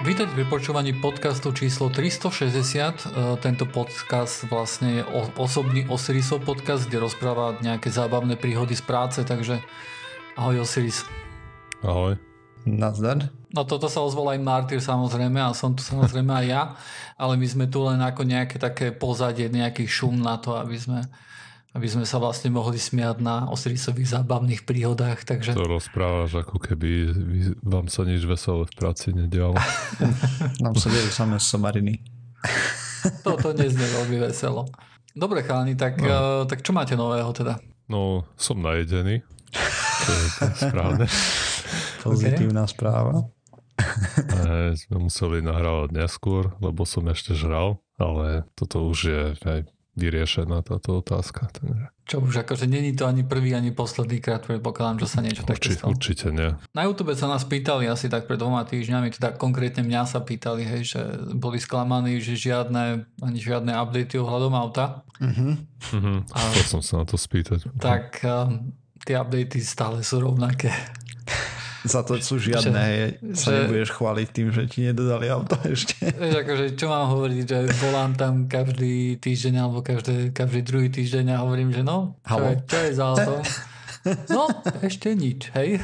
Vítajte pri počúvaní podcastu číslo 360. E, tento podcast vlastne je osobný Osirisov podcast, kde rozpráva nejaké zábavné príhody z práce, takže ahoj Osiris. Ahoj. Nazdar. No toto sa ozval aj Martyr samozrejme a som tu samozrejme aj ja, ale my sme tu len ako nejaké také pozadie, nejaký šum na to, aby sme aby sme sa vlastne mohli smiať na Osirisových zábavných príhodách. Takže... To rozprávaš, ako keby vám sa nič veselé v práci nedialo. Nám sa dejú samé somariny. Toto neznie veľmi veselo. Dobre chalani, tak, no. uh, tak čo máte nového teda? No, som najedený. To je správne. Pozitívna okay. správa. E, sme museli nahrávať neskôr, lebo som ešte žral, ale toto už je aj vyriešená táto otázka. Takže. Čo už akože není to ani prvý, ani posledný krát, predpokladám, že sa niečo také stalo. Určite nie. Na YouTube sa nás pýtali asi tak pred dvoma týždňami, teda konkrétne mňa sa pýtali, hej, že boli sklamaní, že žiadne, ani žiadne updaty ohľadom auta. Uh-huh. Uh-huh. A, Chcel som sa na to spýtať. Tak um, tie updaty stále sú rovnaké. Za to sú žiadne, že, sa že, nebudeš chváliť tým, že ti nedodali auto ešte. Vieš, akože, čo mám hovoriť, že volám tam každý týždeň alebo každý, každý druhý týždeň a hovorím, že no, čo, je, čo je za auto? No, ešte nič, hej.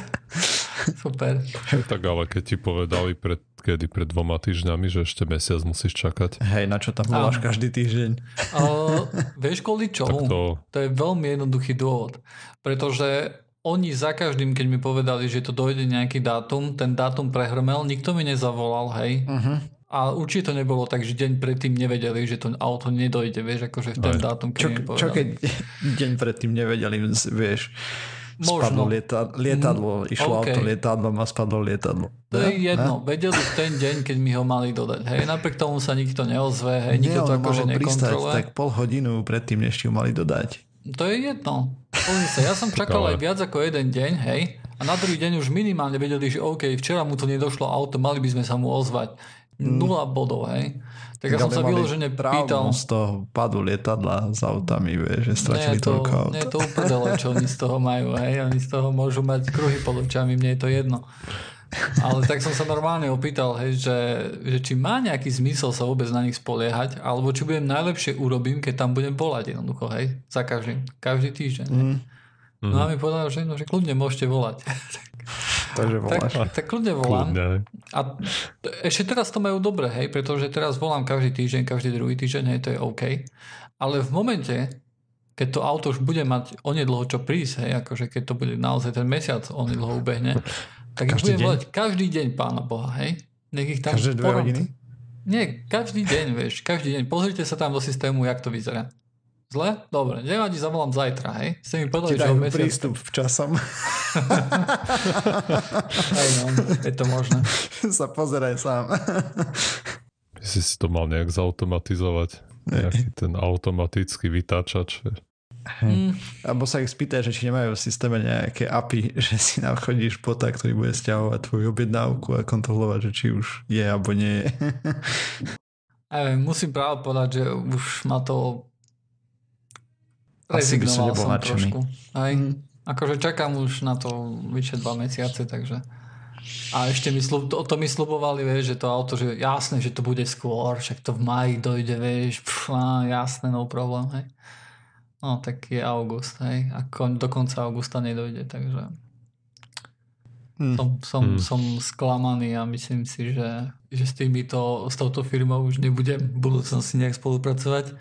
Super. Tak ale keď ti povedali pred, kedy pred dvoma týždňami, že ešte mesiac musíš čakať. Hej, na čo tam voláš každý týždeň? Uh, vieš kvôli čomu? To... to je veľmi jednoduchý dôvod. Pretože oni za každým, keď mi povedali, že to dojde nejaký dátum, ten dátum prehrmel, nikto mi nezavolal, hej. Uh-huh. A určite to nebolo tak, že deň predtým nevedeli, že to auto nedojde, vieš, akože v ten Aj. dátum, keď čo, mi povedali. Čo keď deň predtým nevedeli, vieš, Možno. spadlo lieta, lietadlo, mm, išlo okay. auto lietadlom a spadlo lietadlo. To je jedno, ne? vedeli v ten deň, keď mi ho mali dodať. Hej, napriek tomu sa nikto neozve, hej, nikto to akože nekontroluje. tak pol hodinu predtým, než ti ho mali dodať. To je jedno. Sa, ja som čakal aj viac ako jeden deň, hej, a na druhý deň už minimálne vedeli, že OK, včera mu to nedošlo auto, mali by sme sa mu ozvať. Mm. Nula bodov, hej. Tak ja som sa vyložene pýtal... z toho padu lietadla s autami, vieš, že stratili to, toľko aut. Nie, to uprdele, čo oni z toho majú, hej. Oni z toho môžu mať kruhy pod očami, mne je to jedno. Ale tak som sa normálne opýtal, hej, že, že či má nejaký zmysel sa vôbec na nich spoliehať, alebo či budem najlepšie urobím, keď tam budem volať jednoducho, hej, za každý, každý týždeň. Mm. No a mhm. mi povedal, že, no, že kľudne môžete volať. Takže voláš. Tak, tak kľudne volám. Kľudne. A ešte teraz to majú dobre, hej, pretože teraz volám každý týždeň, každý druhý týždeň, hej, to je OK. Ale v momente, keď to auto už bude mať onedlho čo prísť, hej, akože keď to bude naozaj ten mesiac onedlho ubehne, tak každý budem volať každý deň pána Boha, hej? Nech ich tam Každé dve hodiny? Nie, každý deň, vieš, každý deň. Pozrite sa tam do systému, jak to vyzerá. Zle? Dobre, nevadí, zavolám zajtra, hej? Ste mi povedali, že mesiac... prístup v časom. Hej, no, je to možné. sa pozeraj sám. By si si to mal nejak zautomatizovať. Nejaký ten automatický vytáčač. Mm. Alebo sa ich spýtaj, že či nemajú v systéme nejaké API, že si nachodíš pota, ktorý bude stiahovať tvoju objednávku a kontrolovať, že či už je alebo nie je. Aj, musím práve povedať, že už ma to asi by som nebol nadšený. Aj, mm. Akože čakám už na to vyše dva mesiace, takže a ešte mi slub, to, to mi slubovali, vieš, že to auto, že jasné, že to bude skôr, však to v maji dojde, vieš, pf, á, jasné, no problém, hej. No tak je august, hej. A kon, do konca augusta nedojde, takže hmm. som, som, hmm. som sklamaný a myslím si, že, že s týmito, s touto firmou už nebudem v budúcnosti nejak spolupracovať.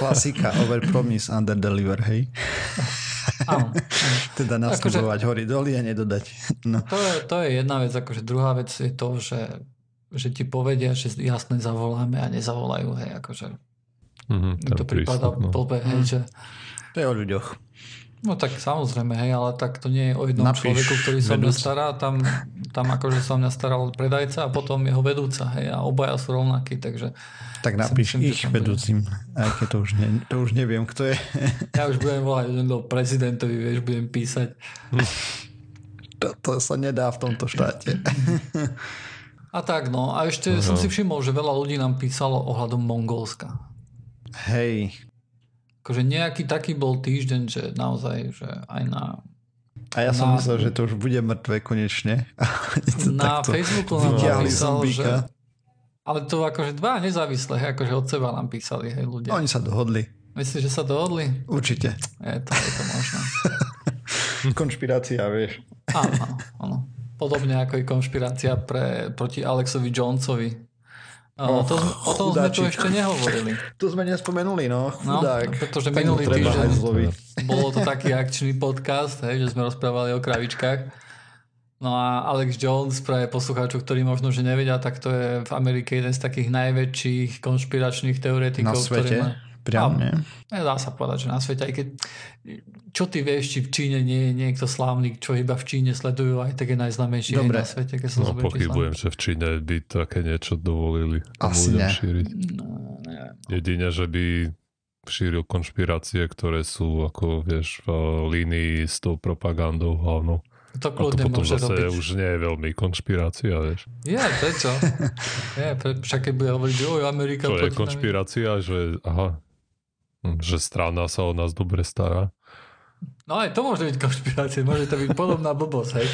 Klasika, over promise, under deliver, hej. Áno. teda nasľubovať akože, hory doly a nedodať. No. To, je, to je jedna vec, akože druhá vec je to, že, že ti povedia, že jasne zavoláme a nezavolajú, hej, akože Mm-hmm, to prípada no. blbé, hej, mm. že... To je o ľuďoch. No tak samozrejme, hej, ale tak to nie je o jednom Napíš človeku, ktorý sa mňa stará, tam, tam akože sa mňa staral predajca a potom jeho vedúca, hej, a obaja sú rovnakí, takže... Tak napíš myslím, ich vedúcim, aj keď to už, ne, to už neviem, kto je. Ja už budem volať do prezidentovi, vieš, budem písať. To, to sa nedá v tomto štáte. A tak, no, a ešte uh-huh. som si všimol, že veľa ľudí nám písalo ohľadom Mongolska. Hej. Akože nejaký taký bol týždeň, že naozaj, že aj na... A ja som na, myslel, že to už bude mŕtve konečne. na Facebooku nám napísal, že, Ale to akože dva nezávislé, akože od seba nám písali, hej, ľudia. Oni sa dohodli. Myslíš, že sa dohodli? Určite. Je to, je to možné. Konšpirácia, vieš. Áno, áno. Podobne ako i konšpirácia pre, proti Alexovi Jonesovi. Oh, to, o tom sme tu ešte nehovorili. Tu sme nespomenuli, no. Chudák. No, pretože minulý týždeň bolo to taký akčný podcast, hej, že sme rozprávali o kravičkách. No a Alex Jones, pre poslucháčov, ktorí možno, že nevedia, tak to je v Amerike jeden z takých najväčších konšpiračných teoretikov. Na svete? Ktorý má Priam, nie? Dá sa povedať, že na svete, aj keď čo ty vieš, či v Číne nie je niekto slávny, čo iba v Číne sledujú, aj tak je najznámejší Dobre. na svete. Keď no pochybujem, že v Číne by také niečo dovolili Asi ľuďom ne. šíriť. No, Jedine, že by šíril konšpirácie, ktoré sú ako vieš v línii s tou propagandou hlavnou. To kľudne a to potom môže zase robiť. už nie je veľmi konšpirácia, vieš. Je, prečo? je, pre, však keď bude hovoriť, že oj, Amerika... Čo je konšpirácia, že aha, že strana sa o nás dobre stará. No aj to môže byť konšpirácia, môže to byť podobná blbosť, hej,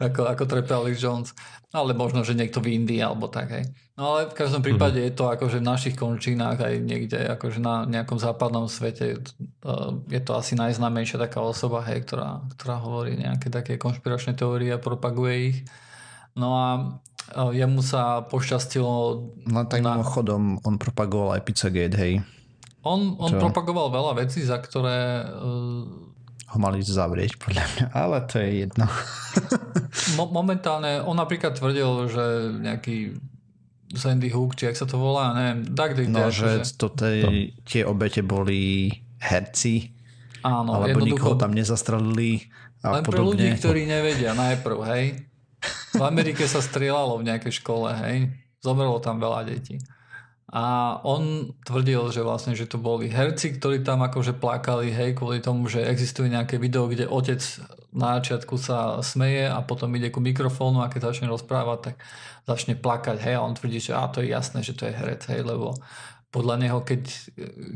ako, ako trepe Alex Jones. Ale možno, že niekto v Indii alebo tak, hej. No ale v každom prípade mm-hmm. je to akože v našich končinách aj niekde akože na nejakom západnom svete je to asi najznámejšia taká osoba, hej, ktorá, ktorá hovorí nejaké také konšpiračné teórie a propaguje ich. No a jemu sa pošťastilo... No tak na... mimochodom, on propagoval aj Pizzagate, hej. On, on propagoval veľa vecí, za ktoré... Uh, ho mali zavrieť, podľa mňa, ale to je jedno. mo- momentálne, on napríklad tvrdil, že nejaký Sandy Hook, či ak sa to volá, neviem, tak No, že, že... To tej, tie obete boli herci, Áno, alebo nikoho tam nezastrelili a len podobne. pre ľudí, ktorí nevedia najprv, hej. V Amerike sa strieľalo v nejakej škole, hej. Zomrelo tam veľa detí. A on tvrdil, že vlastne, že to boli herci, ktorí tam akože plakali, hej, kvôli tomu, že existuje nejaké video, kde otec na začiatku sa smeje a potom ide ku mikrofónu a keď začne rozprávať, tak začne plakať, hej, a on tvrdí, že a to je jasné, že to je herec, hej, lebo podľa neho, keď,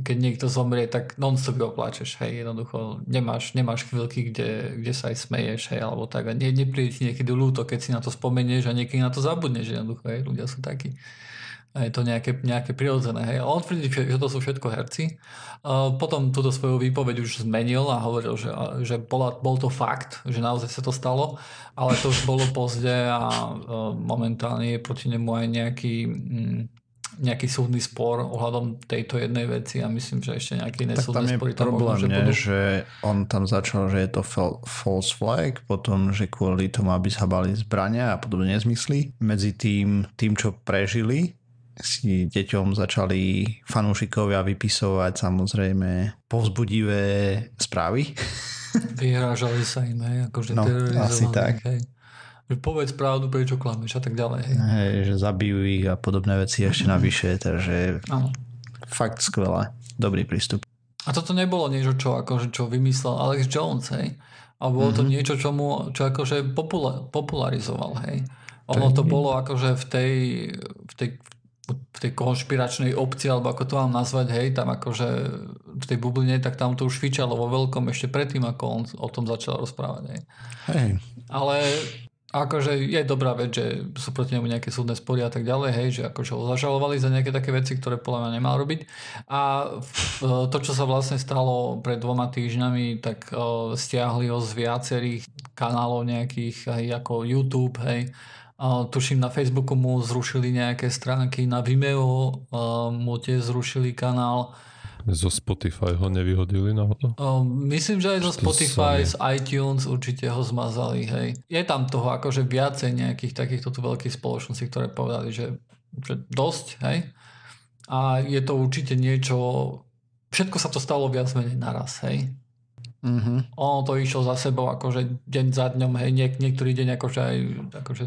keď niekto zomrie, tak non-stop ho plačeš, hej, jednoducho nemáš, nemáš chvíľky, kde, kde sa aj smeješ, hej, alebo tak. A ne, nepríde ti niekedy ľúto, keď si na to spomenieš a niekedy na to zabudneš, jednoducho, hej, ľudia sú takí je to nejaké, nejaké prirodzené. Hej. On tvrdí, že to sú všetko herci. Potom túto svoju výpoveď už zmenil a hovoril, že, že bola, bol to fakt, že naozaj sa to stalo, ale to už bolo pozde a momentálne je proti nemu aj nejaký mm, nejaký súdny spor ohľadom tejto jednej veci a myslím, že ešte nejaký iné tak tam je problém, možno, že, budú... že on tam začal, že je to false flag, potom, že kvôli tomu, aby sa bali zbrania a podobne nezmysly. Medzi tým, tým, čo prežili, si deťom začali fanúšikovia vypisovať samozrejme povzbudivé správy. Vyhrážali sa im, hej, akože no, asi tak. Hej. Povedz pravdu, prečo klameš a tak ďalej. Hej. hej, že zabijú ich a podobné veci ešte navyše, takže Áno. fakt skvelé. Dobrý prístup. A toto nebolo niečo, čo, akože, čo vymyslel Alex Jones, hej? A bolo mm-hmm. to niečo, čo mu čo akože popula- popularizoval, hej? Ono to bolo akože v tej, v tej, v tej konšpiračnej obci, alebo ako to mám nazvať, hej, tam akože v tej bubline, tak tam to už fičalo vo veľkom ešte predtým, ako on o tom začal rozprávať. Hej. hej. Ale akože je dobrá vec, že sú proti nemu nejaké súdne spory a tak ďalej, hej, že akože ho zažalovali za nejaké také veci, ktoré podľa mňa nemal robiť. A to, čo sa vlastne stalo pred dvoma týždňami, tak stiahli ho z viacerých kanálov nejakých, hej, ako YouTube, hej, a tuším na Facebooku mu zrušili nejaké stránky, na Vimeo mu tiež zrušili kanál. Zo Spotify ho nevyhodili náhodou? Myslím, že aj zo Spotify, z iTunes určite ho zmazali, hej. Je tam toho akože viacej nejakých takýchto tu veľkých spoločností, ktoré povedali, že, že dosť, hej. A je to určite niečo, všetko sa to stalo viac menej naraz, hej. Mm-hmm. Ono to išlo za sebou akože deň za dňom, hej, niek- niektorý deň akože aj akože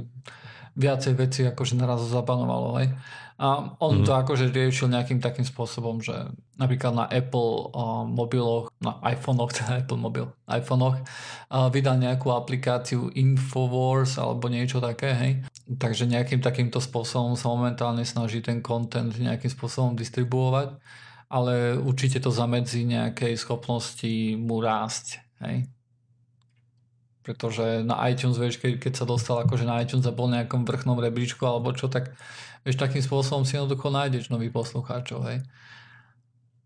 viacej veci akože naraz zapanovalo, hej. A on mm. to akože riešil nejakým takým spôsobom, že napríklad na Apple uh, mobiloch, na iPhonech, teda Apple mobil, iPhonech uh, vydal nejakú aplikáciu Infowars alebo niečo také, hej. Takže nejakým takýmto spôsobom sa momentálne snaží ten content nejakým spôsobom distribuovať, ale určite to zamedzí nejakej schopnosti mu rásť, hej. Pretože na iTunes, vieš, keď, keď sa dostal akože na iTunes a bol nejakom vrchnom rebríčku alebo čo, tak vieš, takým spôsobom si jednoducho nájdeš nových poslucháčov, hej.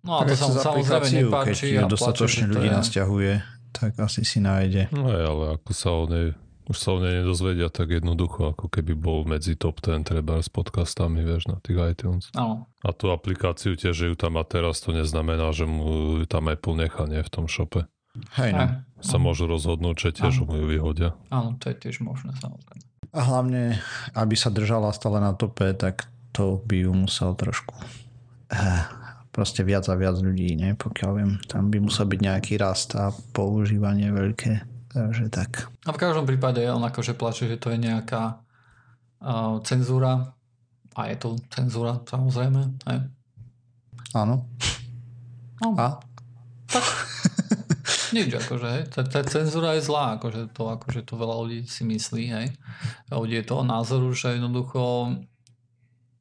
No a tak to sa samozrejme nepáči. Keď dostatočne ľudí je... nasťahuje, tak asi si nájde. No je, ale ako sa o nej, už sa o nej nedozvedia tak jednoducho, ako keby bol medzi top 10 treba s podcastami, vieš, na tých iTunes. Áno. A tú aplikáciu tiež, že ju tam má teraz, to neznamená, že mu tam Apple nechá, nie, v tom šope. Hej, no. Sa môžu rozhodnúť, že tiež mu ju vyhodia. Áno, to je tiež možné, samozrejme. A hlavne, aby sa držala stále na tope, tak to by ju musel trošku eh, proste viac a viac ľudí, ne? pokiaľ viem. Tam by musel byť nejaký rast a používanie veľké. Takže tak. A v každom prípade on akože plače, že to je nejaká uh, cenzúra a je to cenzúra, samozrejme. Áno. No. A? Tak. Nič, akože. Tá, tá cenzúra je zlá, akože to, akože to veľa ľudí si myslí, hej. Ľudí je toho názoru, že jednoducho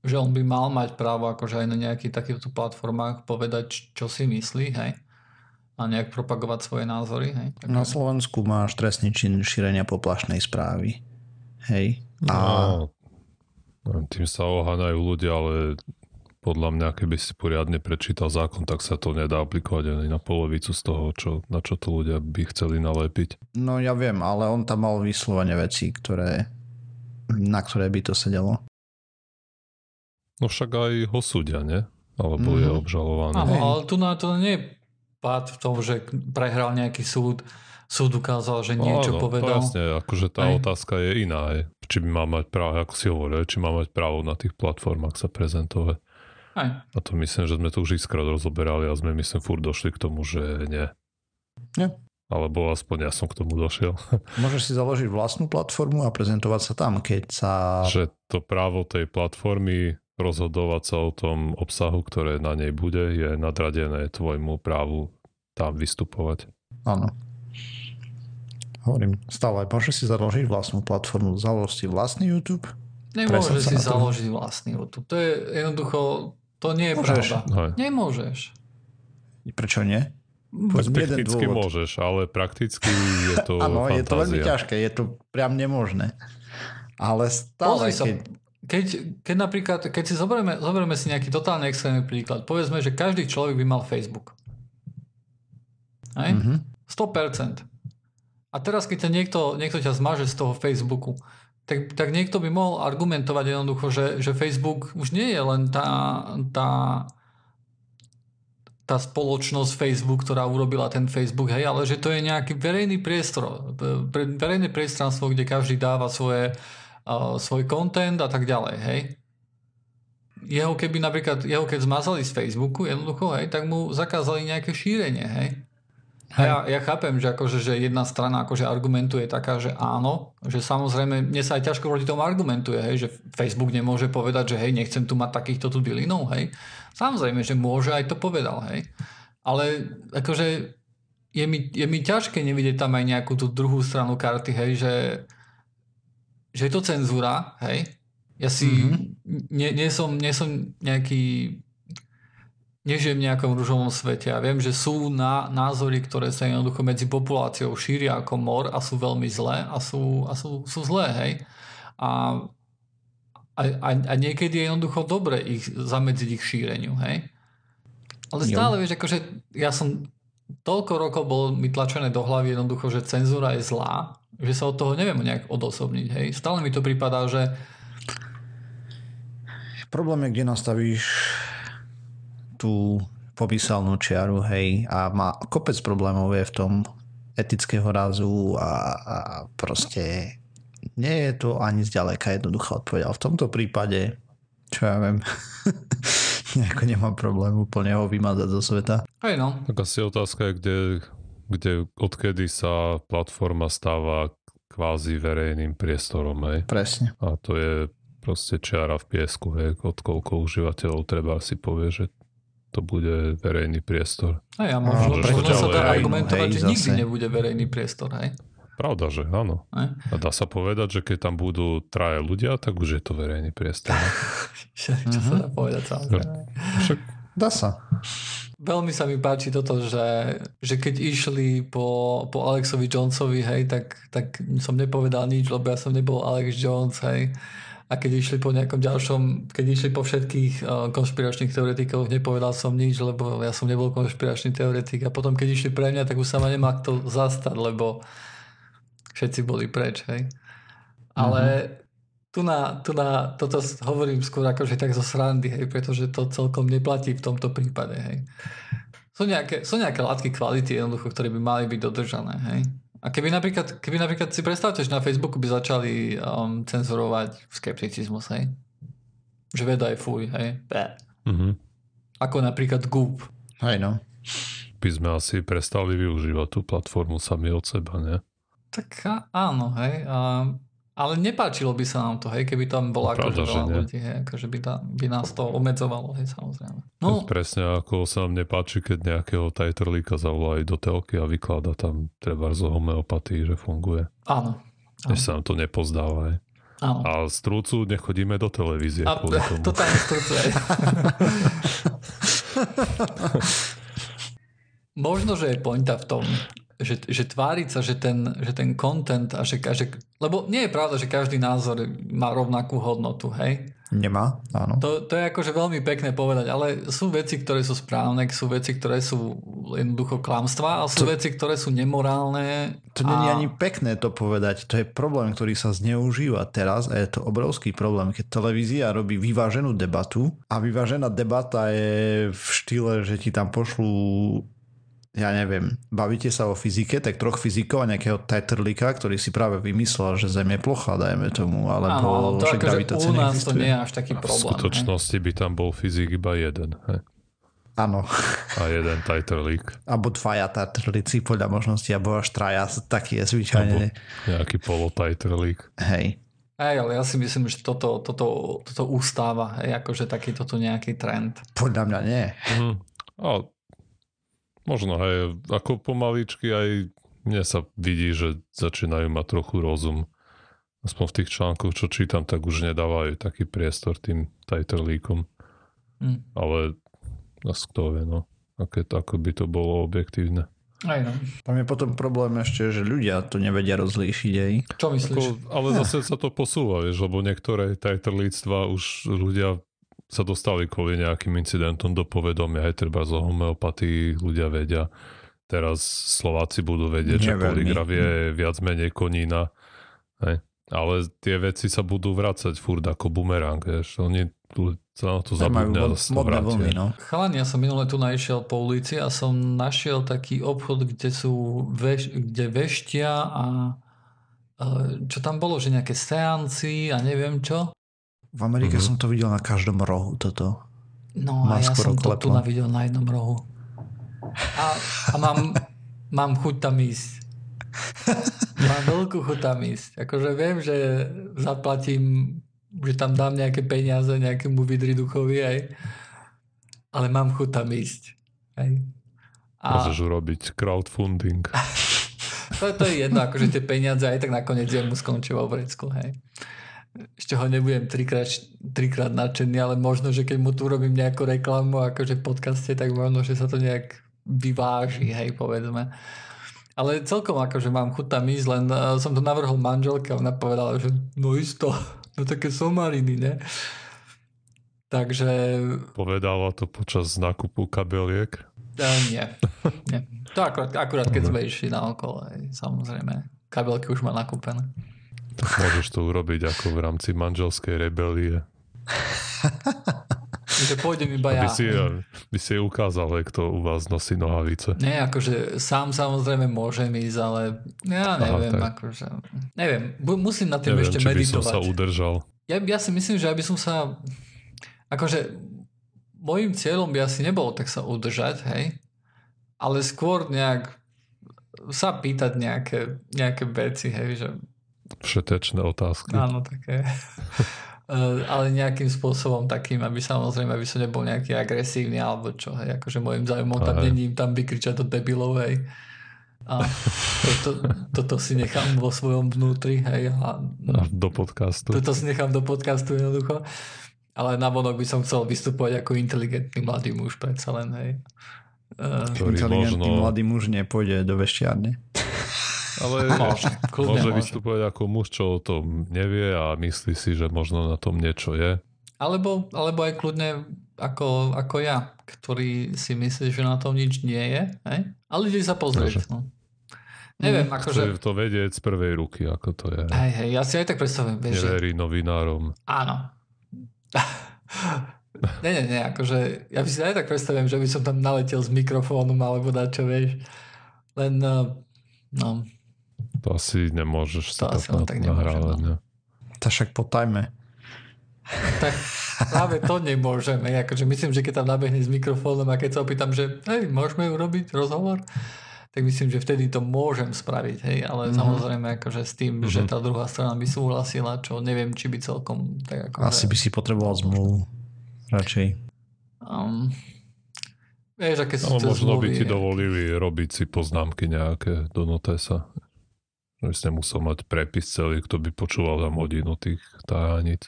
že on by mal mať právo akože aj na nejakých takýchto platformách povedať, čo si myslí, hej? A nejak propagovať svoje názory, hej? Tak na Slovensku máš trestný čin šírenia poplašnej správy, hej? A... No, tým sa oháňajú ľudia, ale podľa mňa, keby si poriadne prečítal zákon, tak sa to nedá aplikovať ani na polovicu z toho, čo, na čo to ľudia by chceli nalepiť. No ja viem, ale on tam mal vyslovene veci, ktoré, na ktoré by to sedelo. No však aj ho súdia, nie? Alebo mm. je mhm. obžalovaný. Áno, ale tu na to nie je pád v tom, že prehral nejaký súd, súd ukázal, že niečo Áno, povedal. Jasne, akože tá aj. otázka je iná. Aj. Či by má mať právo, ako si hovoril, či má mať právo na tých platformách sa prezentovať. Aj. A to myslím, že sme to už iskrát rozoberali a sme myslím furt došli k tomu, že nie. Nie. Alebo aspoň ja som k tomu došiel. Môžeš si založiť vlastnú platformu a prezentovať sa tam, keď sa... Že to právo tej platformy rozhodovať sa o tom obsahu, ktoré na nej bude, je nadradené tvojmu právu tam vystupovať. Áno. Hovorím, stále môžeš si založiť vlastnú platformu, založ si vlastný YouTube. Nemôžeš si založiť vlastný YouTube. To je jednoducho, to nie je môžeš. pravda. Hej. Nemôžeš. Prečo nie? Poď technicky môžeš, ale prakticky je to Áno, je to veľmi ťažké, je to priam nemožné. Ale stále, keď, keď, keď napríklad, keď si zoberieme, zoberieme si nejaký totálne extrémny príklad, povedzme, že každý človek by mal Facebook. Hej? Mm-hmm. 100%. A teraz, keď ťa niekto, niekto ťa zmaže z toho Facebooku, tak, tak niekto by mohol argumentovať jednoducho, že, že Facebook už nie je len tá, tá, tá spoločnosť Facebook, ktorá urobila ten Facebook, hej, ale že to je nejaký verejný priestor, verejné priestranstvo, kde každý dáva svoje, svoj content a tak ďalej, hej. Jeho keby napríklad, jeho keď zmazali z Facebooku jednoducho, hej, tak mu zakázali nejaké šírenie, hej. Ja, ja chápem, že, akože, že jedna strana akože argumentuje taká, že áno, že samozrejme mne sa aj ťažko proti tomu argumentuje, hej, že Facebook nemôže povedať, že hej, nechcem tu mať takýchto tu bylinov, hej. Samozrejme, že môže, aj to povedal, hej. Ale akože je mi, je mi ťažké nevidieť tam aj nejakú tú druhú stranu karty, hej, že že je to cenzúra, hej. Ja si mm-hmm. nie, nie, som, nie som nejaký nežijem v nejakom rúžovom svete a viem, že sú na, názory, ktoré sa jednoducho medzi populáciou šíria ako mor a sú veľmi zlé a sú, a sú, sú zlé, hej. A, a, a niekedy je jednoducho dobre ich zamedziť ich šíreniu, hej. Ale stále, jo. vieš, akože ja som toľko rokov bol mi tlačené do hlavy jednoducho, že cenzúra je zlá že sa od toho neviem nejak odosobniť. Hej. Stále mi to prípadá, že... Problém je, kde nastavíš tú popísalnú čiaru, hej, a má kopec problémov je v tom etického rázu a, a proste nie je to ani zďaleka jednoduchá odpoveď. Ale v tomto prípade, čo ja viem, nejako nemám problém úplne ho vymazať zo sveta. Hej no. Tak asi otázka je, kde kde odkedy sa platforma stáva kvázi verejným priestorom, hej. Presne. A to je proste čiara v piesku, hej, od koľko užívateľov treba si povie, že to bude verejný priestor. A ja možno, možno sa dá argumentovať, hej, že zase. nikdy nebude verejný priestor, hej. Pravda, že áno. Hej. A dá sa povedať, že keď tam budú traje ľudia, tak už je to verejný priestor. Čo sa dá povedať, samozrejme. Však... Dá sa. veľmi sa mi páči toto, že, že keď išli po, po Alexovi Jonesovi, hej, tak, tak som nepovedal nič, lebo ja som nebol Alex Jones, hej. A keď išli po nejakom ďalšom, keď išli po všetkých uh, konšpiračných teoretikoch, nepovedal som nič, lebo ja som nebol konšpiračný teoretik. A potom, keď išli pre mňa, tak už sa ma nemá kto zastať, lebo všetci boli preč, hej. Ale uh-huh tu na, tu na, toto hovorím skôr akože tak zo srandy, hej, pretože to celkom neplatí v tomto prípade, hej. Sú nejaké, sú nejaké látky kvality jednoducho, ktoré by mali byť dodržané, hej. A keby napríklad, keby napríklad si predstavte, že na Facebooku by začali um, cenzurovať skepticizmus, hej. Že veda je fuj, hej. Mm-hmm. Ako napríklad Goop. Hej no. By sme asi prestali využívať tú platformu sami od seba, ne? Tak áno, hej. A ale nepáčilo by sa nám to, hej, keby tam bola no, akože veľa ľudí, hej, akože by, tá, by nás to obmedzovalo, hej, samozrejme. No. Presne ako sa nám nepáči, keď nejakého tajtrlíka zavolajú do telky a vyklada tam treba zo homeopatii, že funguje. Áno. Než sa nám to nepozdáva, hej. Áno. A z trúcu nechodíme do televízie a, kvôli tomu. To tam je trúcu, Možno, že je pointa v tom, že, že tváriť sa, že ten, že ten content a že, že, lebo nie je pravda, že každý názor má rovnakú hodnotu, hej? Nemá, áno. To, to je akože veľmi pekné povedať, ale sú veci, ktoré sú správne, sú veci, ktoré sú jednoducho klamstvá a sú to, veci, ktoré sú nemorálne. To a... nie je ani pekné to povedať, to je problém, ktorý sa zneužíva teraz a je to obrovský problém, keď televízia robí vyváženú debatu a vyvážená debata je v štýle, že ti tam pošlú ja neviem, bavíte sa o fyzike, tak troch fyzikov a nejakého Tetterlika, ktorý si práve vymyslel, že Zem je plocha, dajme tomu, alebo Áno, to že akože u nás to nie je až taký problém. V skutočnosti he? by tam bol fyzik iba jeden. Áno. A jeden Tetterlik. Abo dvaja Tetterlici podľa možnosti, alebo až traja, taký je zvyčajne. Abo nejaký polo-Tetterlik. Hej. Hej, ale ja si myslím, že toto, toto, toto ústáva, hej, akože taký toto nejaký trend. Podľa mňa nie. Mm. A Možno aj ako pomaličky aj mne sa vidí, že začínajú mať trochu rozum. Aspoň v tých článkoch, čo čítam, tak už nedávajú taký priestor tým tajtrlíkom. Mm. Ale nás kto vie, no. Aké, ako by to bolo objektívne. Aj no. Tam je potom problém ešte, že ľudia to nevedia rozlíšiť aj. Čo myslíš? Ako, ale zase sa to posúva, vieš, lebo niektoré tajtrlíctva už ľudia sa dostali kvôli nejakým incidentom do povedomia, aj treba zo homeopatii ľudia vedia. Teraz Slováci budú vedieť, že poligraf je viac menej konína. Hej. Ale tie veci sa budú vrácať furt ako bumerang. Vieš. Oni sa na to zabudne a vlny, no. Chalan, ja som minule tu našiel po ulici a som našiel taký obchod, kde sú veš, kde veštia a čo tam bolo, že nejaké seanci a neviem čo. V Amerike mm-hmm. som to videl na každom rohu toto. No Má a ja som to tu videl na jednom rohu. A, a mám, mám chuť tam ísť. Mám veľkú chuť tam ísť. Akože viem, že zaplatím, že tam dám nejaké peniaze nejakému vidriduchovi, aj. Ale mám chuť tam ísť. Aj. A... Môžeš urobiť crowdfunding. to, to je jedno, akože tie peniaze aj tak nakoniec jemu skončia vo vrecku, hej ešte ho nebudem trikrát, trikrát nadšený, ale možno, že keď mu tu robím nejakú reklamu akože v podcaste, tak možno, že sa to nejak vyváži, hej, povedzme. Ale celkom akože mám chuť tam ísť, len uh, som to navrhol manželke a ona povedala, že no isto, no také somariny, ne? Takže... Povedala to počas nákupu kabeliek? Uh, nie, nie. To akurát, akurát keď sme išli na okolo, samozrejme. Kabelky už má nakúpené. Tak môžeš to urobiť ako v rámci manželskej rebelie. že pôjdem iba ja. By si, by si ukázal, kto u vás nosí nohavice. Nie, akože sám samozrejme môžem ísť, ale ja neviem, Aha, akože, neviem, musím na tým neviem, ešte či meditovať. by som sa udržal. Ja, ja si myslím, že aby som sa, akože môjim cieľom by asi nebolo tak sa udržať, hej, ale skôr nejak sa pýtať nejaké, nejaké veci, hej, že Všetečné otázky. Áno, také. Eh, ale nejakým spôsobom takým, aby samozrejme, aby som nebol nejaký agresívny alebo čo, hej, akože môjim zájmom tam není tam vykričať do debilov, hej. A toto, toto si nechám vo svojom vnútri, hej. A, a do podcastu. Toto si nechám do podcastu jednoducho. Ale na vonok by som chcel vystupovať ako inteligentný mladý muž predsa len, hej. Uh, Inteligentný možno... mladý muž nepôjde do veštiarne. Ale môže, môže vystupovať ako muž, čo o tom nevie a myslí si, že možno na tom niečo je. Alebo, alebo aj kľudne ako, ako ja, ktorý si myslí, že na tom nič nie je, hej? ale ide sa pozrieť. No. Neviem, mm, akože... to vedieť z prvej ruky, ako to je. Hej, hej, ja si aj tak predstavujem. Vieš, Neverí že... novinárom. Áno. nie, nie, nie, akože ja by si aj tak predstavujem, že by som tam naletel s mikrofónom alebo dačo, vieš. Len, no, no. To asi nemôžeš to sa asi tak, tak nahrávať. No. To však potajme. Tak práve to nemôžeme. Akože myslím, že keď tam nabehne s mikrofónom a keď sa opýtam, že hej, môžeme urobiť rozhovor, tak myslím, že vtedy to môžem spraviť, hej, ale mm-hmm. samozrejme akože s tým, mm-hmm. že tá druhá strana by súhlasila, čo neviem, či by celkom tak ako... Asi by si potreboval zmluvu, radšej. Um, vieš, aké sú no, možno zmluvy, by ti dovolili robiť si poznámky nejaké do notesa. Že si nemusel mať prepis celý, kto by počúval tam hodinu tých tajaníc.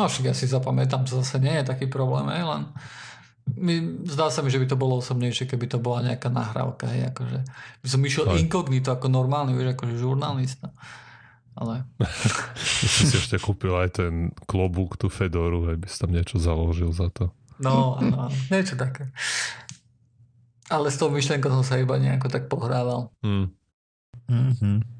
No však ja si zapamätám, to zase nie je taký problém, hej, len mi, zdá sa mi, že by to bolo osobnejšie, keby to bola nejaká nahrávka, hej, akože by som išiel Aj. inkognito ako normálny, vieš, akože žurnalista. Ale... by si si ešte kúpil aj ten klobúk, tú fedoru, aj by si tam niečo založil za to. No, no, niečo také. Ale s tou myšlenkou som sa iba nejako tak pohrával. Hmm. Mm-hmm.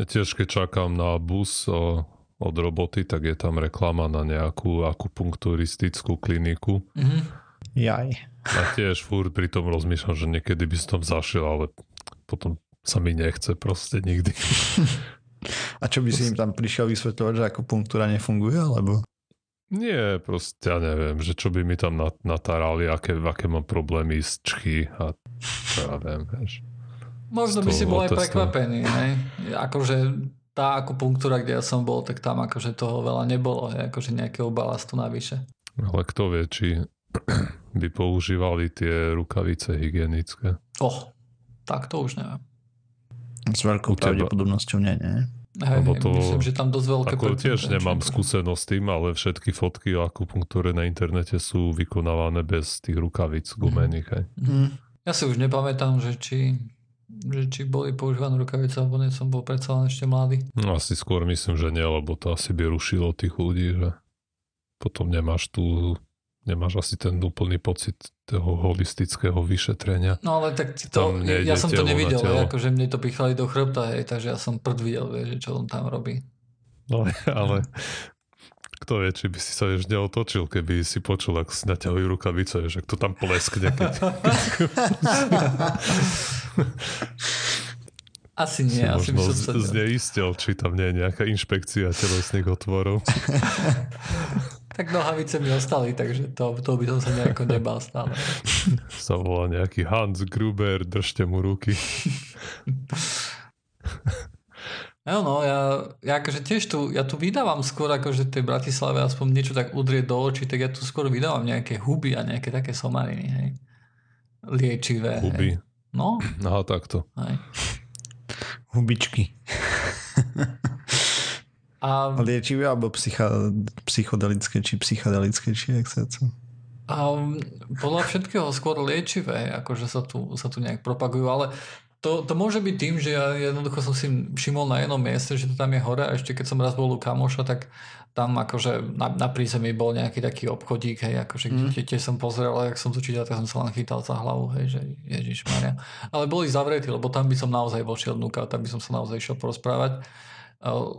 Ja tiež, keď čakám na bus o, od roboty, tak je tam reklama na nejakú akupunkturistickú kliniku. Mm-hmm Jaj. A tiež furt pri tom rozmýšľam, že niekedy by som tam zašiel, ale potom sa mi nechce proste nikdy. A čo by si im tam prišiel vysvetľovať, že ako punktúra nefunguje, alebo? Nie, proste ja neviem, že čo by mi tam natárali, aké, aké mám problémy s čchy a čo ja viem, vieš. Možno by si bol aj prekvapený, hej? Akože tá akupunktúra, kde ja som bol, tak tam akože toho veľa nebolo, hej? akože nejakého balastu navyše. Ale kto vie, či by používali tie rukavice hygienické? Oh, tak to už neviem. S veľkou pravdepodobnosťou nie, nie? Hej, Lebo to, myslím, že tam dosť veľké... Ako tiež nemám skúsenosť s tým, ale všetky fotky o akupunktúre na internete sú vykonávané bez tých rukavic gumených. Mm. Hej. Mm. Ja si už nepamätám, že či, že či boli používané rukavice, alebo nie som bol predsa len ešte mladý. No asi skôr myslím, že nie, lebo to asi by rušilo tých ľudí, že potom nemáš tú nemáš asi ten úplný pocit toho holistického vyšetrenia. No ale tak to, ja som to nevidel, akože mne to pichali do chrbta, hej, takže ja som prd videl, vieš, čo on tam robí. No ale kto vie, či by si sa vieš neotočil, keby si počul, ako si naťahujú rukavice, že to tam pleskne. Keď... Asi nie, asi by som sa... zneistil, či tam nie je nejaká inšpekcia telesných otvorov. Tak nohavice mi ostali, takže to, to by som sa nejako nebal stále. Sa volá nejaký Hans Gruber, držte mu ruky. No, no, ja, ja akože tiež tu, ja tu vydávam skôr akože tej Bratislave aspoň niečo tak udrieť do očí, tak ja tu skôr vydávam nejaké huby a nejaké také somariny, hej. Liečivé. Huby. Hej. No. Aha, takto. Hej. Hubičky. A... Liečivé alebo psycha, psychodelické, či psychedelické, či jak sa to... A podľa všetkého skôr liečivé, akože sa tu, sa tu nejak propagujú, ale to, to môže byť tým, že ja jednoducho som si všimol na jednom mieste, že to tam je hore a ešte keď som raz bol u kamoša, tak tam akože na, na prízemí bol nejaký taký obchodík, hej, akože mm. kde tiež som pozrel, ak som tu čítal, tak som sa len chytal za hlavu, hej, že Ježiš Maria. Ale boli zavretí, lebo tam by som naozaj vošiel dnúkať, tam by som sa naozaj išiel porozprávať.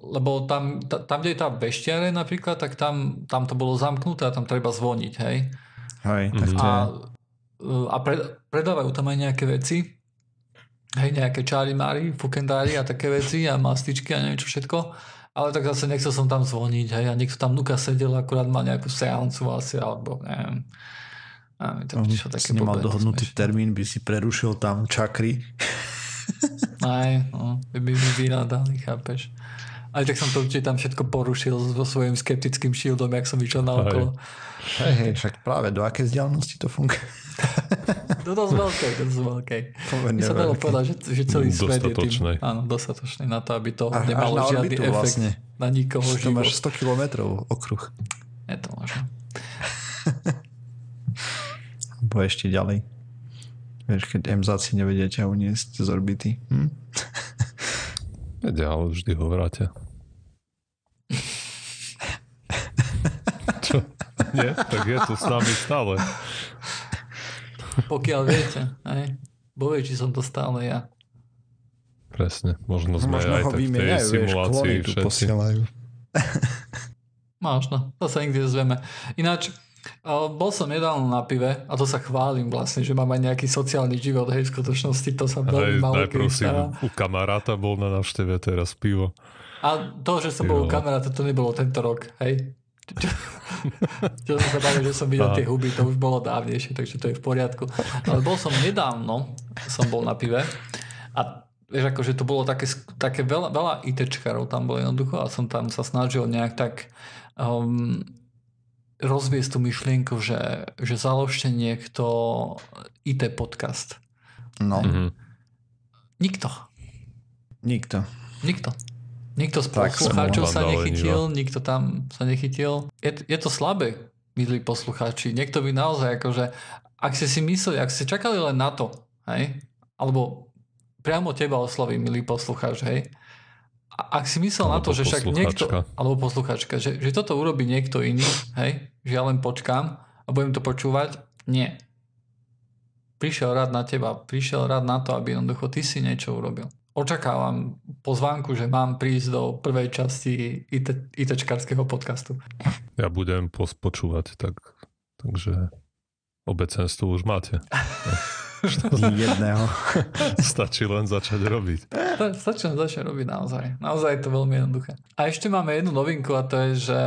Lebo tam, tam, kde je tá veštiare napríklad, tak tam, tam to bolo zamknuté a tam treba zvoniť, hej. Hej, tak to a, a pre, predávajú tam aj nejaké veci, hej, nejaké čári mári, fukendári a také veci a mastičky a neviem čo všetko. Ale tak zase nechcel som tam zvoniť, hej, a niekto tam nuka sedel, akurát mal nejakú seancu asi, alebo neviem. A mi to prišlo také nemal dohodnutý smešné. termín, by si prerušil tam čakry. Aj, no, by by vynadali, chápeš. Ale tak som to určite tam všetko porušil so svojím skeptickým shieldom, jak som išiel na okolo. Hej, hej, však práve do akej vzdialenosti to funguje? do dosť veľkej, do dosť veľkej. Pomerne sa dalo povedať, že, že celý svet je tým áno, dostatočný na to, aby to a, nemalo na žiadny efekt vlastne. na nikoho Už to máš 100 km okruh. Je to možno. Bo ešte ďalej. Vieš, keď emzáci nevedia ťa uniesť z orbity. Hm? Vedia, ale vždy ho vrátia. Čo? Nie? Tak je to s nami stále. Pokiaľ viete, aj? Bo vie, či som to stále ja. Presne. Možno sme Možno aj tak v tej simulácii vieš, všetci. Možno. To sa nikdy dozvieme. Ináč, bol som nedávno na pive a to sa chválim vlastne, že mám aj nejaký sociálny život, hej, v skutočnosti to sa veľmi malo Najprv si u kamaráta bol na návšteve, teraz pivo. A to, že som bol u kamaráta, to nebolo tento rok, hej. Čo, čo som sa bavil, že som videl tie huby, to už bolo dávnejšie, takže to je v poriadku. Ale bol som nedávno, som bol na pive a vieš, akože to bolo také, také veľa, veľa ITčkarov tam bolo jednoducho a som tam sa snažil nejak tak um, rozviesť tú myšlienku, že, že založte niekto IT podcast. No. Mm-hmm. Nikto. Nikto. Nikto. Nikto z poslucháčov sa nechytil, nikto tam sa nechytil. Je, je to slabé, milí poslucháči. Niekto by naozaj akože, ak ste si mysleli, ak ste čakali len na to, hej, alebo priamo teba osloví, milý poslucháč, hej, ak si myslel alebo na to, že však niekto, alebo posluchačka, že, že toto urobí niekto iný, hej, že ja len počkám a budem to počúvať, nie. Prišiel rád na teba, prišiel rád na to, aby jednoducho ty si niečo urobil. Očakávam pozvánku, že mám prísť do prvej časti IT, ITčkarského podcastu. Ja budem počúvať, tak, takže obecenstvo už máte. jedného. Stačí len začať robiť. Stačí len začať robiť naozaj. Naozaj je to veľmi jednoduché. A ešte máme jednu novinku a to je, že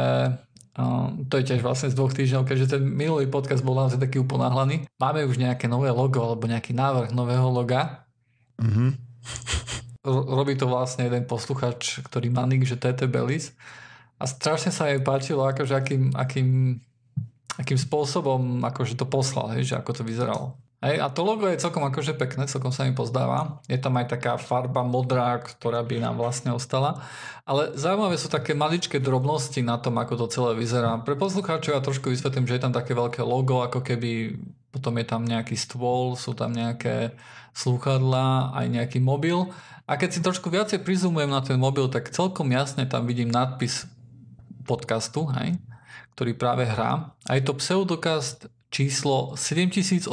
to je tiež vlastne z dvoch týždňov, keďže ten minulý podcast bol naozaj taký uponáhlaný. Máme už nejaké nové logo alebo nejaký návrh nového loga. Mm-hmm. Robí to vlastne jeden posluchač, ktorý má nick, že TT Bellis. A strašne sa jej páčilo, akože akým, akým, akým spôsobom akože to poslal, hej, že ako to vyzeralo. Hej, a to logo je celkom akože pekné, celkom sa mi pozdáva. Je tam aj taká farba modrá, ktorá by nám vlastne ostala. Ale zaujímavé sú také maličké drobnosti na tom, ako to celé vyzerá. Pre poslucháčov ja trošku vysvetlím, že je tam také veľké logo, ako keby potom je tam nejaký stôl, sú tam nejaké slúchadlá, aj nejaký mobil. A keď si trošku viacej prizumujem na ten mobil, tak celkom jasne tam vidím nadpis podcastu, hej, ktorý práve hrá. A je to pseudokast číslo 7892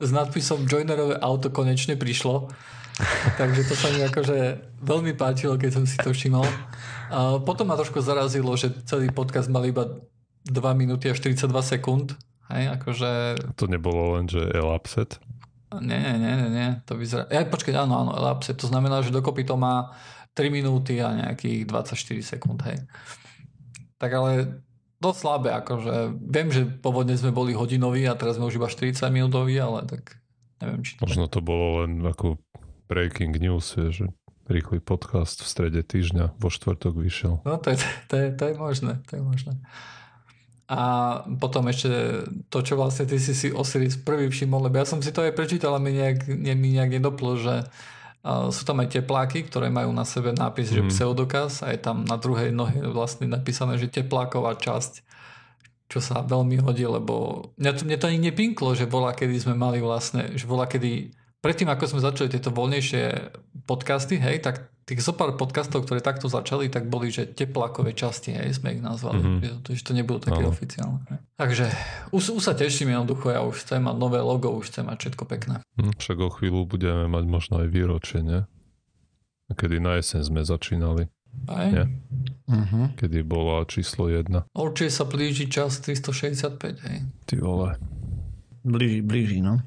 s nadpisom Joinerové auto konečne prišlo. Takže to sa mi akože veľmi páčilo, keď som si to všimol. A potom ma trošku zarazilo, že celý podcast mal iba 2 minúty a 42 sekúnd. Hej, akože... To nebolo len, že elapset? Nie, nie, nie, nie, nie. To vyzerá... Ja, počkaj, áno, áno, elapset. To znamená, že dokopy to má 3 minúty a nejakých 24 sekúnd, hej. Tak ale dosť slabé, akože viem, že pôvodne sme boli hodinoví a teraz sme už iba 40 minútoví, ale tak neviem, či to... Možno to bolo len ako breaking news, že rýchly podcast v strede týždňa vo štvrtok vyšiel. No to je, to je, to je možné, to je možné. A potom ešte to, čo vlastne ty si si Osiris prvý všimol, lebo ja som si to aj prečítal a mi nejak, ne, mi nejak nedoplo, že uh, sú tam aj tepláky, ktoré majú na sebe nápis, mm. že mhm. pseudokaz a je tam na druhej nohe vlastne napísané, že tepláková časť čo sa veľmi hodí, lebo mňa to, mňa to ani nepinklo, že bola, kedy sme mali vlastne, že bola, kedy predtým, ako sme začali tieto voľnejšie podcasty, hej, tak tých zopár podcastov, ktoré takto začali, tak boli, že teplákové časti, hej, sme ich nazvali. Mm-hmm. To, že to nebolo také no. oficiálne. Hej. Takže už, už sa teším jednoducho, ja už chcem mať nové logo, už chcem mať všetko pekné. Hm, však o chvíľu budeme mať možno aj výročie, nie? Kedy na jeseň sme začínali. Aj? Nie? Uh-huh. Kedy bola číslo 1. Určite sa blíži čas 365, hej. Ty vole. Blíži, blíži, no.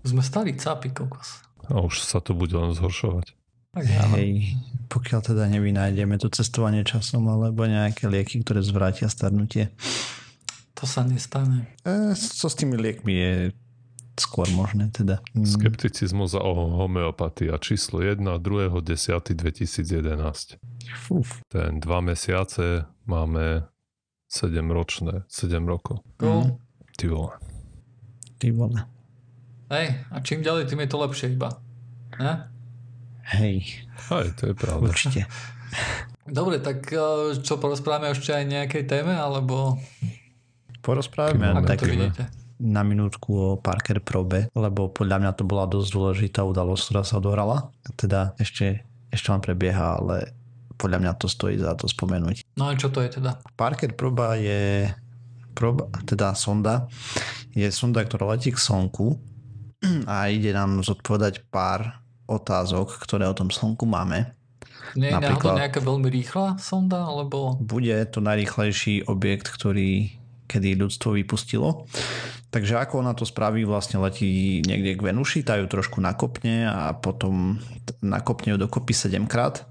Sme starí cápi, kokos. A už sa to bude len zhoršovať. Tak Hej, pokiaľ teda nevynájdeme to cestovanie časom alebo nejaké lieky, ktoré zvrátia starnutie. To sa nestane. E, co s tými liekmi je skôr možné teda. Mm. Skepticizmus a homeopatia číslo 1 2.10.2011. Uf. Ten dva mesiace máme 7 ročné, 7 rokov. Cool. Ty vole. Ty vole. Hej, a čím ďalej, tým je to lepšie iba. Ne? Hej. Hej, to je pravda. Určite. Dobre, tak eh, čo porozprávame ešte aj nejakej téme, alebo... Porozprávame, ale tak na minútku o Parker Probe, lebo podľa mňa to bola dosť dôležitá udalosť, ktorá sa odohrala. Teda ešte, ešte len prebieha, ale podľa mňa to stojí za to spomenúť. No a čo to je teda? Parker Proba je proba, teda sonda, je sonda, ktorá letí k Slnku a ide nám zodpovedať pár otázok, ktoré o tom Slnku máme. Nie je Napríklad, nejaká veľmi rýchla sonda? Alebo... Bude to najrýchlejší objekt, ktorý kedy ľudstvo vypustilo. Takže ako ona to spraví, vlastne letí niekde k Venuši, tá ju trošku nakopne a potom nakopne ju dokopy 7 krát.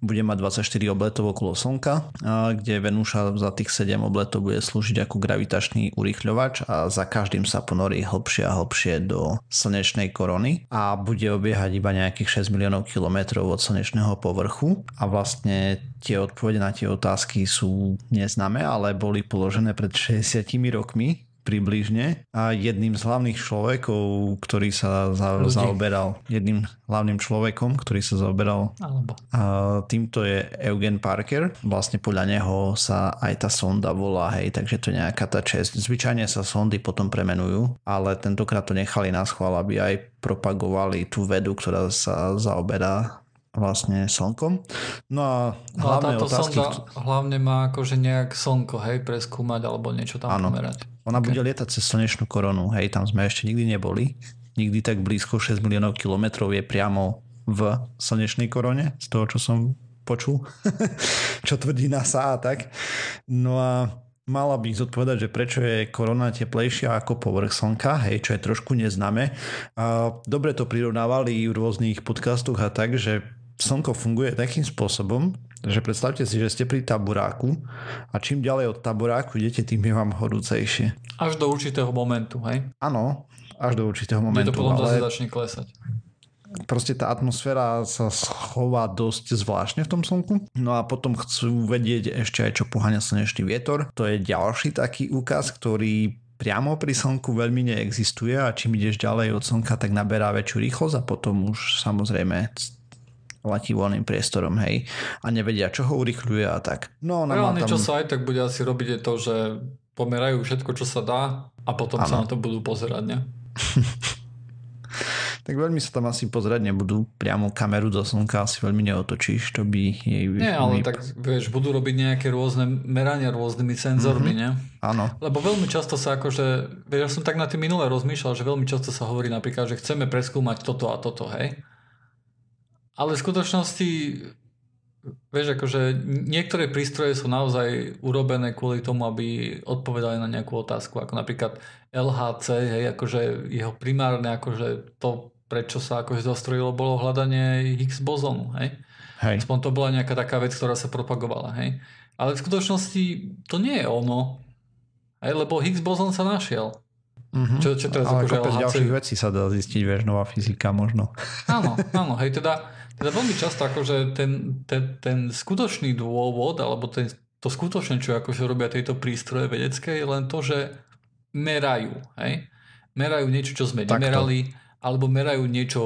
Bude mať 24 obletov okolo Slnka, kde Venúša za tých 7 obletov bude slúžiť ako gravitačný urýchľovač a za každým sa ponorí hlbšie a hlbšie do slnečnej korony a bude obiehať iba nejakých 6 miliónov kilometrov od slnečného povrchu. A vlastne tie odpovede na tie otázky sú neznáme, ale boli položené pred 60 rokmi približne a jedným z hlavných človekov, ktorý sa za, zaoberal, jedným hlavným človekom, ktorý sa zaoberal Alebo. A týmto je Eugen Parker. Vlastne podľa neho sa aj tá sonda volá, hej, takže to je nejaká tá čest. Zvyčajne sa sondy potom premenujú, ale tentokrát to nechali na schvál, aby aj propagovali tú vedu, ktorá sa zaoberá vlastne slnkom. No a hlavné táto otázky... Sonda hlavne má akože nejak slnko, hej, preskúmať alebo niečo tam ano. pomerať. Ona okay. bude lietať cez slnečnú koronu, hej, tam sme ešte nikdy neboli. Nikdy tak blízko 6 miliónov kilometrov je priamo v slnečnej korone, z toho, čo som počul, čo tvrdí NASA a tak. No a mala by zodpovedať, že prečo je korona teplejšia ako povrch slnka, hej, čo je trošku neznáme. A dobre to prirovnávali v rôznych podcastoch a tak, že slnko funguje takým spôsobom, že predstavte si, že ste pri taburáku a čím ďalej od taburáku idete, tým je vám horúcejšie. Až do určitého momentu, hej? Áno, až do určitého momentu. Je to potom ale... začne klesať. Proste tá atmosféra sa schová dosť zvláštne v tom slnku. No a potom chcú vedieť ešte aj, čo poháňa slnečný vietor. To je ďalší taký úkaz, ktorý priamo pri slnku veľmi neexistuje a čím ideš ďalej od slnka, tak naberá väčšiu rýchlosť a potom už samozrejme letí voľným priestorom, hej, a nevedia, čo ho urychľuje a tak. No, Reálne, tam... čo sa aj tak bude asi robiť je to, že pomerajú všetko, čo sa dá a potom ano. sa na to budú pozerať, ne? tak veľmi sa tam asi pozerať nebudú. Priamo kameru do slnka asi veľmi neotočíš, to by jej... Nie, ale tak vieš, budú robiť nejaké rôzne merania rôznymi senzormi, mm-hmm. ne? Áno. Lebo veľmi často sa akože, vieš, ja som tak na tým minule rozmýšľal, že veľmi často sa hovorí napríklad, že chceme preskúmať toto a toto, hej? Ale v skutočnosti, vieš, akože niektoré prístroje sú naozaj urobené kvôli tomu, aby odpovedali na nejakú otázku, ako napríklad LHC, hej, akože jeho primárne, akože to, prečo sa akože zostrojilo, bolo hľadanie Higgs bozonu, hej. Hej. Aspoň to bola nejaká taká vec, ktorá sa propagovala, hej. Ale v skutočnosti to nie je ono, hej, lebo Higgs bozon sa našiel. Mm-hmm. Čo, čo teraz Ale akože LHC... ďalších vecí sa dá zistiť, vieš, nová fyzika možno. Áno, áno, hej, teda teda veľmi často akože ten, ten, ten skutočný dôvod, alebo ten, to skutočné, čo akože robia tieto prístroje vedecké, je len to, že merajú. Hej? Merajú niečo, čo sme Takto. nemerali, alebo merajú niečo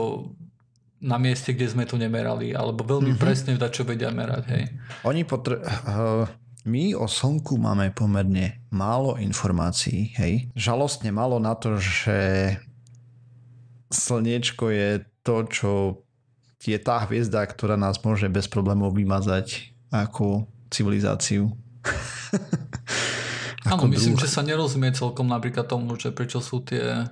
na mieste, kde sme to nemerali, alebo veľmi mm-hmm. presne vda, čo vedia merať. Hej? Oni potr- uh, my o Slnku máme pomerne málo informácií. Hej? Žalostne málo na to, že slniečko je to, čo je tá hviezda, ktorá nás môže bez problémov vymazať ako civilizáciu. Áno, myslím, že sa nerozumie celkom napríklad tomu, že prečo sú tie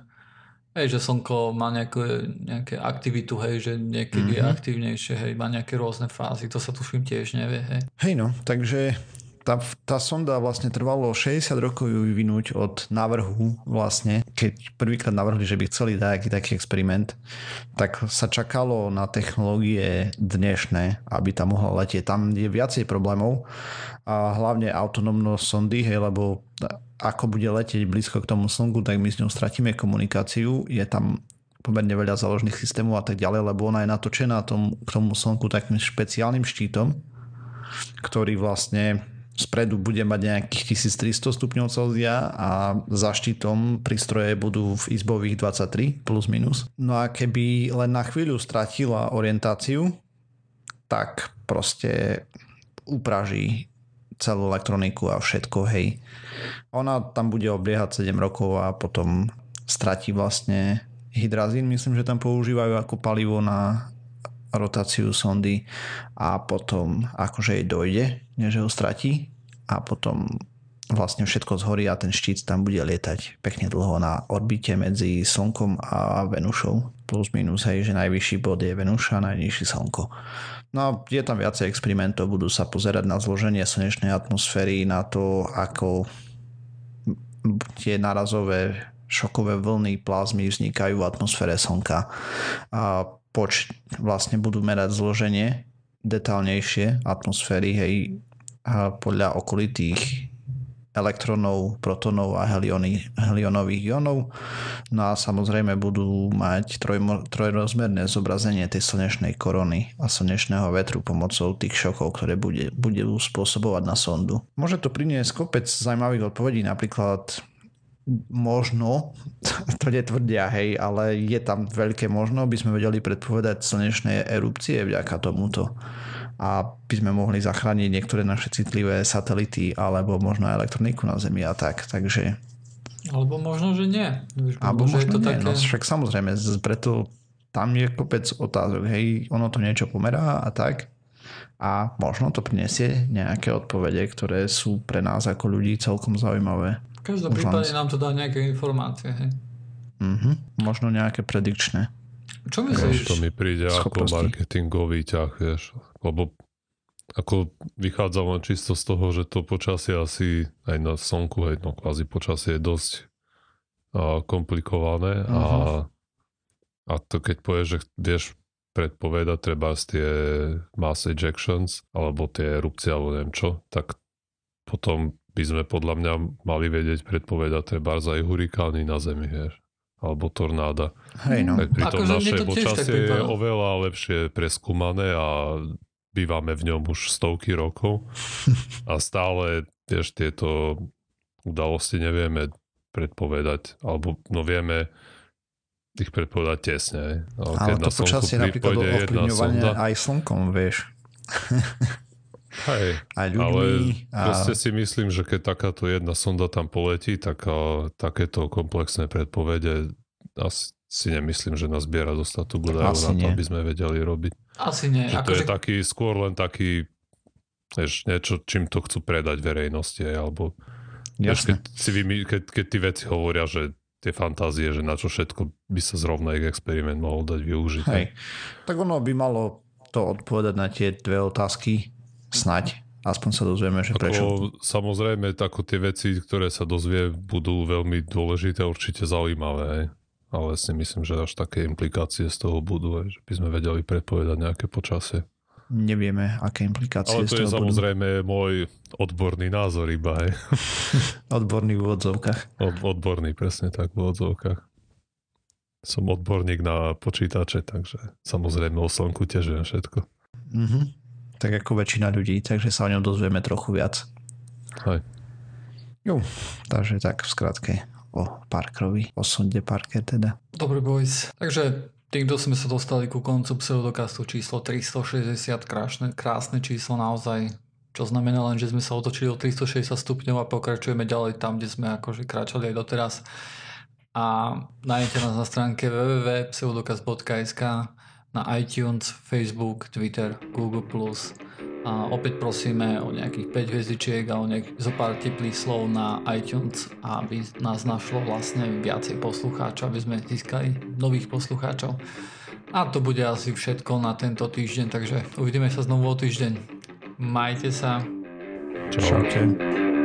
Hej, že slnko má nejaké, nejaké aktivitu, hej, že niekedy mm-hmm. je mhm. aktívnejšie, hej, má nejaké rôzne fázy, to sa tu film tiež nevie, hej. Hej no, takže tá, tá sonda vlastne trvalo 60 rokov ju vyvinúť od návrhu vlastne, keď prvýkrát navrhli, že by chceli dať taký experiment, tak sa čakalo na technológie dnešné, aby tam mohla letieť. Tam je viacej problémov a hlavne autonómnosť sondy, hej, lebo ako bude letieť blízko k tomu slnku, tak my s ňou stratíme komunikáciu. Je tam pomerne veľa záložných systémov a tak ďalej, lebo ona je natočená tom, k tomu slnku takým špeciálnym štítom, ktorý vlastne spredu bude mať nejakých 1300 stupňov Celzia a za štítom prístroje budú v izbových 23 plus minus. No a keby len na chvíľu stratila orientáciu, tak proste upraží celú elektroniku a všetko, hej. Ona tam bude obliehať 7 rokov a potom stratí vlastne hydrazín, myslím, že tam používajú ako palivo na rotáciu sondy a potom akože jej dojde, než ho stratí a potom vlastne všetko zhorí a ten štít tam bude lietať pekne dlho na orbite medzi Slnkom a Venušou. Plus minus, hej, že najvyšší bod je Venuša a najnižší Slnko. No a je tam viacej experimentov, budú sa pozerať na zloženie slnečnej atmosféry, na to, ako tie narazové šokové vlny plazmy vznikajú v atmosfére Slnka. A poč vlastne budú merať zloženie detálnejšie atmosféry, hej, a podľa okolitých elektronov, protonov a heliony, helionových ionov. No a samozrejme budú mať troj, trojrozmerné zobrazenie tej slnečnej korony a slnečného vetru pomocou tých šokov, ktoré bude, budú spôsobovať na sondu. Môže to priniesť kopec zaujímavých odpovedí, napríklad možno, to netvrdia, hej, ale je tam veľké možno, by sme vedeli predpovedať slnečné erupcie vďaka tomuto a by sme mohli zachrániť niektoré naše citlivé satelity alebo možno elektroniku na Zemi a tak, takže alebo možno, že nie. Alebo možno, možno to nie, také... no však samozrejme, preto tam je kopec otázok, hej, ono to niečo pomerá a tak a možno to prinesie nejaké odpovede, ktoré sú pre nás ako ľudí celkom zaujímavé. Každom prípade nám to dá nejaké informácie. Hej? Mm-hmm. Možno nejaké predikčné. Čo myslíš? To mi príde schopnosti. ako marketingový ťah, vieš. Lebo ako vychádza len čisto z toho, že to počasie asi aj na slnku, aj no kvázi počasie je dosť a, komplikované uh-huh. a, mhm. a to keď povieš, že vieš predpovedať treba z tie mass ejections alebo tie erupcie alebo neviem čo, tak potom by sme podľa mňa mali vedieť predpovedať treba aj hurikány na Zemi, vieš alebo tornáda. Hej no. Tak pritom akože naše počasie je oveľa lepšie preskúmané a bývame v ňom už stovky rokov a stále vieš, tieto udalosti nevieme predpovedať, alebo no vieme ich predpovedať tesne. Ale, Ale to počasie napríklad ovplyvňovanie aj slnkom, vieš. Hej, a ľuďmi, ale a... proste si myslím, že keď takáto jedna sonda tam poletí, tak a, takéto komplexné predpovede asi si nemyslím, že nás zbiera dostatok údajov na to, nie. aby sme vedeli robiť. Asi nie. Že to je že... taký, skôr len taký vieš, niečo, čím to chcú predať verejnosti, alebo vieš, keď, si vymy, keď, keď tí veci hovoria, že tie fantázie, že na čo všetko by sa zrovna ich experiment mohol dať využiť. Hej. Tak ono by malo to odpovedať na tie dve otázky, Snaď. Aspoň sa dozvieme, že Ako, prečo. Samozrejme, tako tie veci, ktoré sa dozvie, budú veľmi dôležité a určite zaujímavé. Ale si myslím, že až také implikácie z toho budú, že by sme vedeli predpovedať nejaké počasie. Nevieme, aké implikácie Ale to je samozrejme budú. môj odborný názor iba. Hej. odborný v úvodzovkách. Od, odborný, presne tak, v úvodzovkách. Som odborník na počítače, takže samozrejme o slnku tiež viem všetko. Mm-hmm tak ako väčšina ľudí, takže sa o ňom dozvieme trochu viac. Hej. Jo, takže tak v skratke o Parkerovi, o sonde Parker teda. Dobre boys, takže týmto sme sa dostali ku koncu pseudokastu číslo 360, krásne, krásne číslo naozaj, čo znamená len, že sme sa otočili o 360 stupňov a pokračujeme ďalej tam, kde sme akože kráčali aj doteraz. A nájdete nás na stránke www.pseudokast.sk na iTunes, Facebook, Twitter, Google+. A opäť prosíme o nejakých 5 hviezdičiek a o nejak zo pár teplých slov na iTunes, aby nás našlo vlastne viacej poslucháčov, aby sme získali nových poslucháčov. A to bude asi všetko na tento týždeň, takže uvidíme sa znovu o týždeň. Majte sa. Čaute.